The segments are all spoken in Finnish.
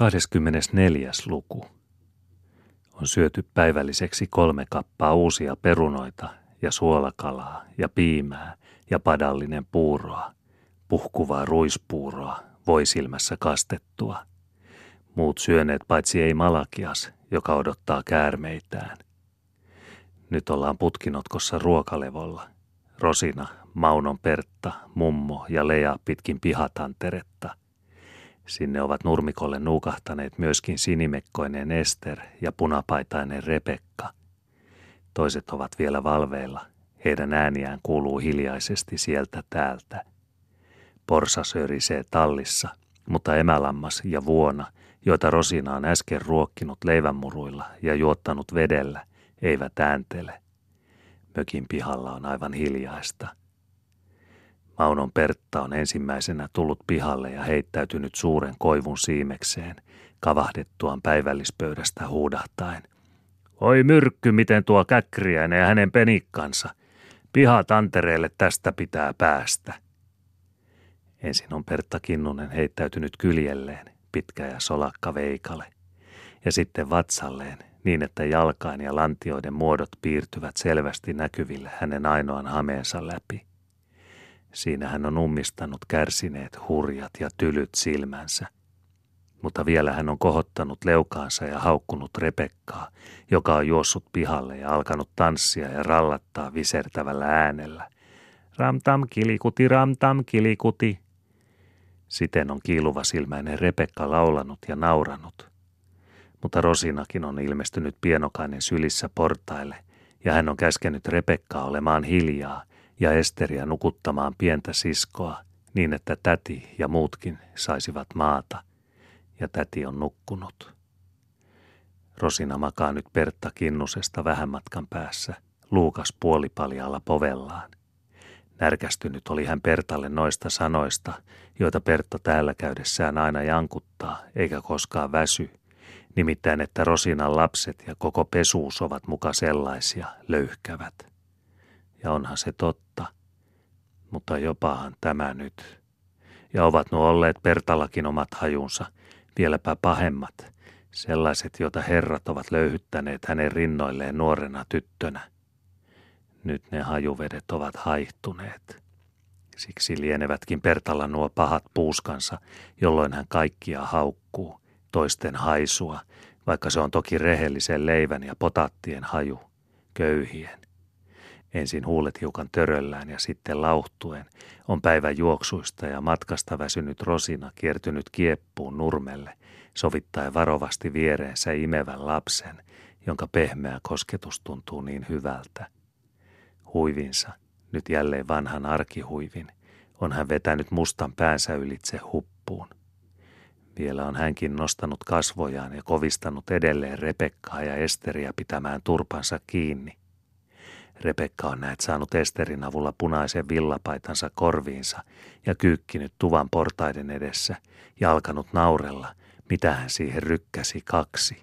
24. luku. On syöty päivälliseksi kolme kappaa uusia perunoita ja suolakalaa ja piimää ja padallinen puuroa, puhkuvaa ruispuuroa, voisilmässä kastettua. Muut syöneet paitsi ei Malakias, joka odottaa käärmeitään. Nyt ollaan putkinotkossa ruokalevolla. Rosina, Maunon Pertta, Mummo ja Lea pitkin pihatanteretta. Sinne ovat nurmikolle nuukahtaneet myöskin sinimekkoinen Ester ja punapaitainen Rebekka. Toiset ovat vielä valveilla. Heidän ääniään kuuluu hiljaisesti sieltä täältä. Porsa sörisee tallissa, mutta emälammas ja vuona, joita Rosina on äsken ruokkinut leivänmuruilla ja juottanut vedellä, eivät ääntele. Mökin pihalla on aivan hiljaista – Maunon Pertta on ensimmäisenä tullut pihalle ja heittäytynyt suuren koivun siimekseen, kavahdettuaan päivällispöydästä huudahtaen. Oi myrkky, miten tuo käkkriäinen ja hänen penikkansa. Piha tantereelle tästä pitää päästä. Ensin on Pertta Kinnunen heittäytynyt kyljelleen, pitkä ja solakka veikale, ja sitten vatsalleen, niin että jalkain ja lantioiden muodot piirtyvät selvästi näkyville hänen ainoan hameensa läpi. Siinä hän on ummistanut kärsineet hurjat ja tylyt silmänsä. Mutta vielä hän on kohottanut leukaansa ja haukkunut Repekkaa, joka on juossut pihalle ja alkanut tanssia ja rallattaa visertävällä äänellä. Ramtam kilikuti, ramtam kilikuti. Siten on kiiluva silmäinen Repekka laulanut ja nauranut. Mutta Rosinakin on ilmestynyt pienokainen sylissä portaille, ja hän on käskenyt Repekkaa olemaan hiljaa, ja Esteriä nukuttamaan pientä siskoa niin, että täti ja muutkin saisivat maata, ja täti on nukkunut. Rosina makaa nyt Pertta Kinnusesta vähän matkan päässä, Luukas puolipaljalla povellaan. Närkästynyt oli hän Pertalle noista sanoista, joita Pertta täällä käydessään aina jankuttaa, eikä koskaan väsy. Nimittäin, että Rosinan lapset ja koko pesuus ovat muka sellaisia, löyhkävät ja onhan se totta. Mutta jopahan tämä nyt. Ja ovat nuo olleet Pertallakin omat hajunsa, vieläpä pahemmat, sellaiset, joita herrat ovat löyhyttäneet hänen rinnoilleen nuorena tyttönä. Nyt ne hajuvedet ovat haihtuneet. Siksi lienevätkin Pertalla nuo pahat puuskansa, jolloin hän kaikkia haukkuu, toisten haisua, vaikka se on toki rehellisen leivän ja potattien haju, köyhien. Ensin huulet hiukan töröllään ja sitten lauhtuen on päivän juoksuista ja matkasta väsynyt rosina kiertynyt kieppuun nurmelle, sovittaen varovasti viereensä imevän lapsen, jonka pehmeä kosketus tuntuu niin hyvältä. Huivinsa, nyt jälleen vanhan arkihuivin, on hän vetänyt mustan päänsä ylitse huppuun. Vielä on hänkin nostanut kasvojaan ja kovistanut edelleen Repekkaa ja Esteriä pitämään turpansa kiinni, Rebekka on näet saanut Esterin avulla punaisen villapaitansa korviinsa ja kyykkinyt tuvan portaiden edessä ja alkanut naurella, mitä hän siihen rykkäsi kaksi.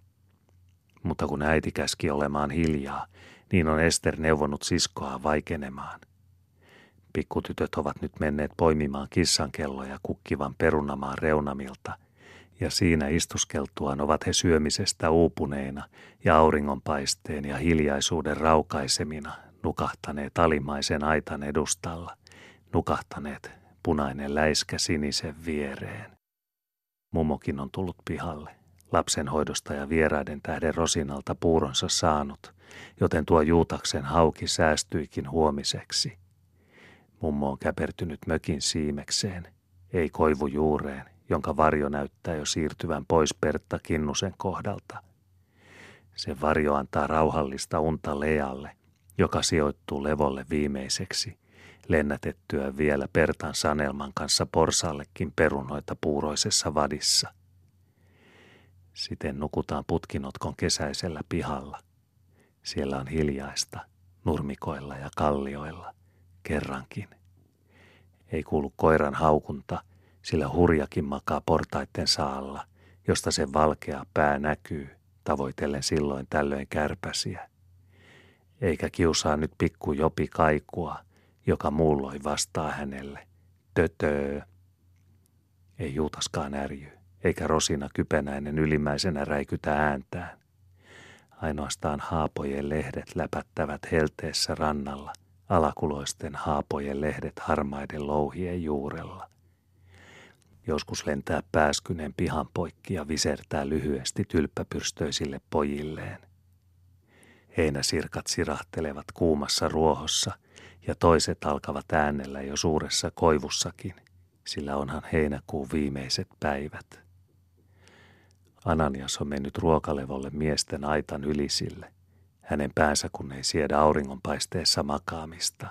Mutta kun äiti käski olemaan hiljaa, niin on Ester neuvonut siskoa vaikenemaan. Pikkutytöt ovat nyt menneet poimimaan kissankelloja kukkivan perunamaan reunamilta, ja siinä istuskeltuaan ovat he syömisestä uupuneina ja auringonpaisteen ja hiljaisuuden raukaisemina nukahtaneet alimaisen aitan edustalla, nukahtaneet punainen läiskä sinisen viereen. Mummokin on tullut pihalle, lapsenhoidosta ja vieraiden tähden Rosinalta puuronsa saanut, joten tuo Juutaksen hauki säästyikin huomiseksi. Mummo on käpertynyt mökin siimekseen, ei koivu juureen, jonka varjo näyttää jo siirtyvän pois Pertta Kinnusen kohdalta. Se varjo antaa rauhallista unta Lealle, joka sijoittuu levolle viimeiseksi, lennätettyä vielä Pertan Sanelman kanssa porsallekin perunoita puuroisessa vadissa. Siten nukutaan putkinotkon kesäisellä pihalla. Siellä on hiljaista, nurmikoilla ja kallioilla, kerrankin. Ei kuulu koiran haukunta, sillä hurjakin makaa portaitten saalla, josta sen valkea pää näkyy, tavoitellen silloin tällöin kärpäsiä eikä kiusaa nyt pikku Jopi kaikua, joka muulloin vastaa hänelle. Tötö. Ei Juutaskaan ärjy, eikä Rosina kypenäinen ylimmäisenä räikytä ääntään. Ainoastaan haapojen lehdet läpättävät helteessä rannalla, alakuloisten haapojen lehdet harmaiden louhien juurella. Joskus lentää pääskynen pihan poikki ja visertää lyhyesti tylppäpyrstöisille pojilleen. Heinäsirkat sirahtelevat kuumassa ruohossa ja toiset alkavat äänellä jo suuressa koivussakin, sillä onhan heinäkuun viimeiset päivät. Ananias on mennyt ruokalevolle miesten aitan ylisille, hänen päänsä kun ei siedä auringonpaisteessa makaamista.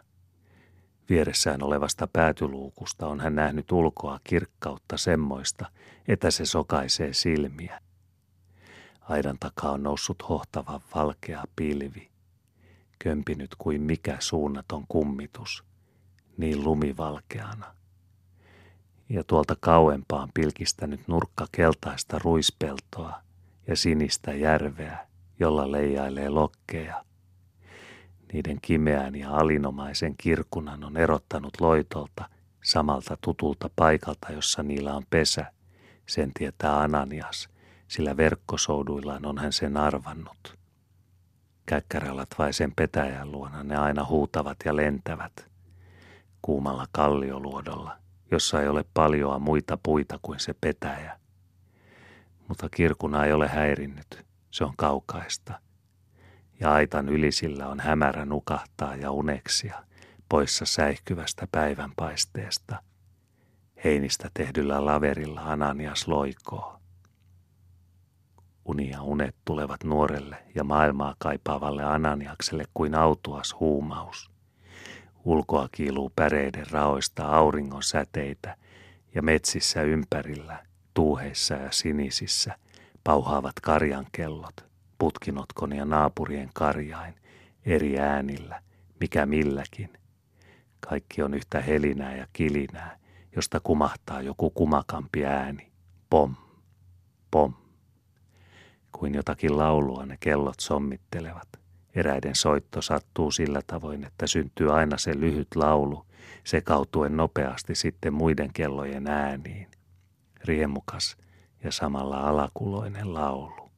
Vieressään olevasta päätyluukusta on hän nähnyt ulkoa kirkkautta semmoista, että se sokaisee silmiä. Aidan takaa on noussut hohtava valkea pilvi, kömpinyt kuin mikä suunnaton kummitus, niin lumivalkeana. Ja tuolta kauempaan pilkistänyt nurkka keltaista ruispeltoa ja sinistä järveä, jolla leijailee lokkeja. Niiden kimeän ja alinomaisen kirkunan on erottanut loitolta samalta tutulta paikalta, jossa niillä on pesä. Sen tietää Ananias – sillä verkkosouduillaan on hän sen arvannut. Käkkärälat vai sen petäjän luona ne aina huutavat ja lentävät. Kuumalla kallioluodolla, jossa ei ole paljoa muita puita kuin se petäjä. Mutta kirkuna ei ole häirinnyt, se on kaukaista. Ja aitan ylisillä on hämärä nukahtaa ja uneksia, poissa säihkyvästä päivänpaisteesta. Heinistä tehdyllä laverilla Ananias loikoo. Uni ja unet tulevat nuorelle ja maailmaa kaipaavalle Ananiakselle kuin autuas huumaus. Ulkoa kiiluu päreiden raoista auringon säteitä ja metsissä ympärillä, tuuheissa ja sinisissä, pauhaavat karjan kellot, putkinotkon ja naapurien karjain, eri äänillä, mikä milläkin. Kaikki on yhtä helinää ja kilinää, josta kumahtaa joku kumakampi ääni. Pom, pom. Kuin jotakin laulua ne kellot sommittelevat. Eräiden soitto sattuu sillä tavoin, että syntyy aina se lyhyt laulu, sekautuen nopeasti sitten muiden kellojen ääniin. Riemukas ja samalla alakuloinen laulu.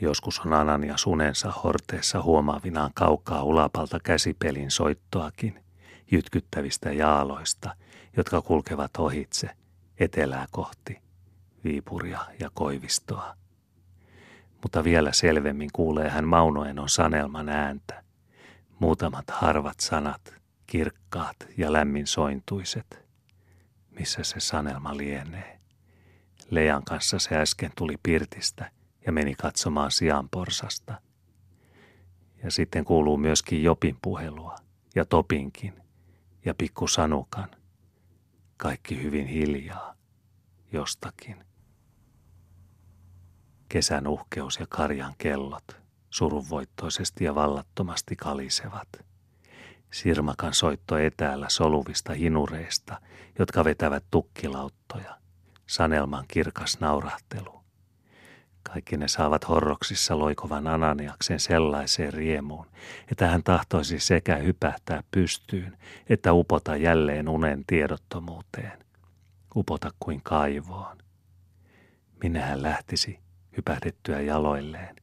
Joskus on Anania sunensa horteessa huomaavinaan kaukaa ulapalta käsipelin soittoakin, jytkyttävistä jaaloista, jotka kulkevat ohitse, etelää kohti, Viipuria ja Koivistoa mutta vielä selvemmin kuulee hän Maunoenon sanelman ääntä. Muutamat harvat sanat, kirkkaat ja lämmin sointuiset. Missä se sanelma lienee? Lean kanssa se äsken tuli pirtistä ja meni katsomaan sian porsasta. Ja sitten kuuluu myöskin Jopin puhelua ja Topinkin ja pikku Sanukan. Kaikki hyvin hiljaa jostakin. Kesän uhkeus ja karjan kellot surunvoittoisesti ja vallattomasti kalisevat. Sirmakan soitto etäällä soluvista hinureista, jotka vetävät tukkilauttoja. Sanelman kirkas naurahtelu. Kaikki ne saavat horroksissa loikovan Ananiaksen sellaiseen riemuun, että hän tahtoisi sekä hypähtää pystyyn, että upota jälleen unen tiedottomuuteen. Upota kuin kaivoon. Minne hän lähtisi, hypähdettyä jaloilleen.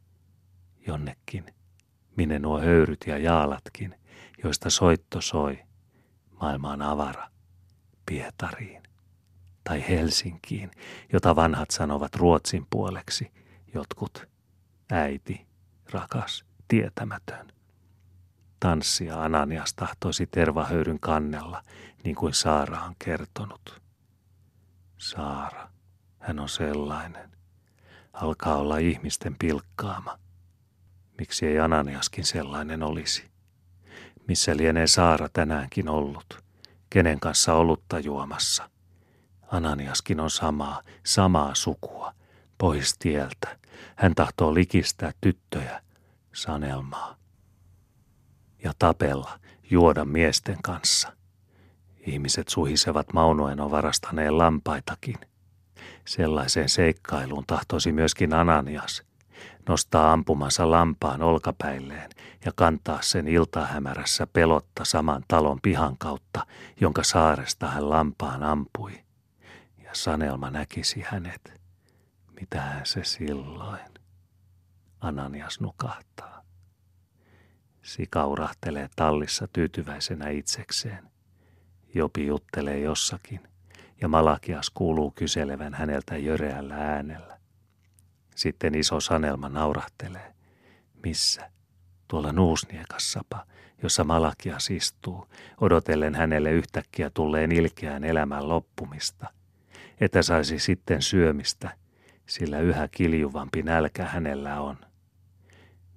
Jonnekin, minne nuo höyryt ja jaalatkin, joista soitto soi, maailmaan avara, Pietariin tai Helsinkiin, jota vanhat sanovat Ruotsin puoleksi, jotkut äiti, rakas, tietämätön. Tanssia Ananias tahtoisi tervahöyryn kannella, niin kuin Saara on kertonut. Saara, hän on sellainen alkaa olla ihmisten pilkkaama. Miksi ei Ananiaskin sellainen olisi? Missä lienee Saara tänäänkin ollut? Kenen kanssa olutta juomassa? Ananiaskin on samaa, samaa sukua, pois tieltä. Hän tahtoo likistää tyttöjä, sanelmaa. Ja tapella, juoda miesten kanssa. Ihmiset suhisevat Maunoen varastaneen lampaitakin. Sellaiseen seikkailuun tahtoisi myöskin Ananias nostaa ampumansa lampaan olkapäilleen ja kantaa sen iltahämärässä pelotta saman talon pihan kautta, jonka saaresta hän lampaan ampui. ja Sanelma näkisi hänet. Mitähän se silloin? Ananias nukahtaa. Sika urahtelee tallissa tyytyväisenä itsekseen. Jopi juttelee jossakin, ja Malakias kuuluu kyselevän häneltä jöreällä äänellä. Sitten iso Sanelma naurahtelee. Missä? Tuolla Nuusniekassapa, jossa Malakias istuu, odotellen hänelle yhtäkkiä tulleen ilkeään elämän loppumista, että saisi sitten syömistä, sillä yhä kiljuvampi nälkä hänellä on.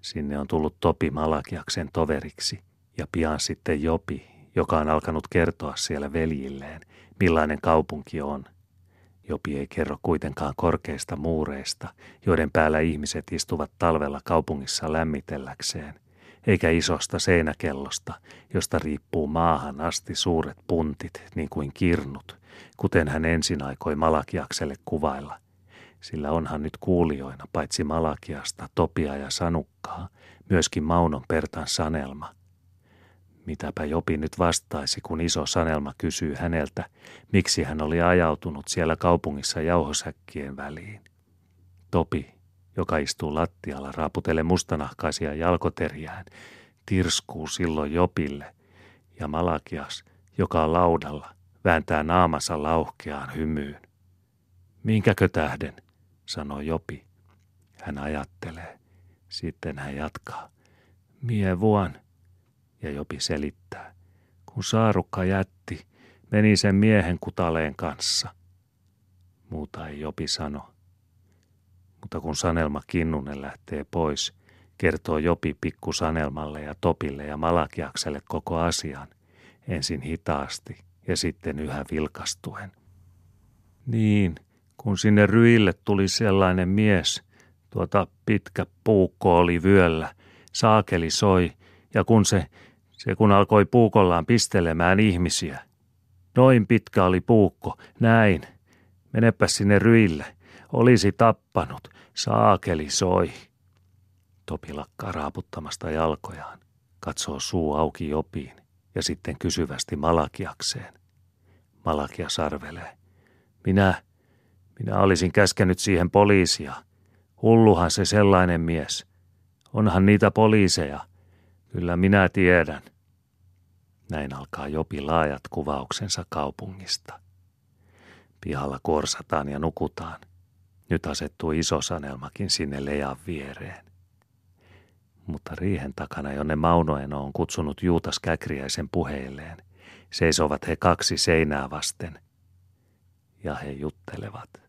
Sinne on tullut Topi Malakiaksen toveriksi ja pian sitten Jopi, joka on alkanut kertoa siellä veljilleen, millainen kaupunki on. Jopi ei kerro kuitenkaan korkeista muureista, joiden päällä ihmiset istuvat talvella kaupungissa lämmitelläkseen, eikä isosta seinäkellosta, josta riippuu maahan asti suuret puntit, niin kuin kirnut, kuten hän ensin aikoi Malakiakselle kuvailla. Sillä onhan nyt kuulijoina paitsi Malakiasta, Topia ja Sanukkaa, myöskin Maunon Pertan sanelma. Mitäpä Jopi nyt vastaisi, kun iso sanelma kysyy häneltä, miksi hän oli ajautunut siellä kaupungissa jauhosäkkien väliin. Topi joka istuu lattialla raaputelle mustanahkaisia jalkoteriään, tirskuu silloin Jopille, ja Malakias, joka on laudalla, vääntää naamansa lauhkeaan hymyyn. Minkäkö tähden, sanoi Jopi. Hän ajattelee. Sitten hän jatkaa. Mie vuon. Ja Jopi selittää. Kun saarukka jätti, meni sen miehen kutaleen kanssa. Muuta ei Jopi sano mutta kun Sanelma Kinnunen lähtee pois, kertoo Jopi pikku Sanelmalle ja Topille ja Malakiakselle koko asian, ensin hitaasti ja sitten yhä vilkastuen. Niin, kun sinne ryille tuli sellainen mies, tuota pitkä puukko oli vyöllä, saakeli soi, ja kun se, se kun alkoi puukollaan pistelemään ihmisiä. Noin pitkä oli puukko, näin. Menepä sinne ryille, olisi tappanut, saakeli soi. Topi lakkaa raaputtamasta jalkojaan, katsoo suu auki jopiin ja sitten kysyvästi Malakiakseen. Malakia sarvelee. Minä, minä olisin käskenyt siihen poliisia. Hulluhan se sellainen mies. Onhan niitä poliiseja. Kyllä minä tiedän. Näin alkaa Jopi laajat kuvauksensa kaupungista. Pihalla korsataan ja nukutaan. Nyt asettuu iso sanelmakin sinne lejan viereen. Mutta riihen takana, jonne Maunoeno on kutsunut Juutas Käkriäisen puheilleen, seisovat he kaksi seinää vasten. Ja he juttelevat.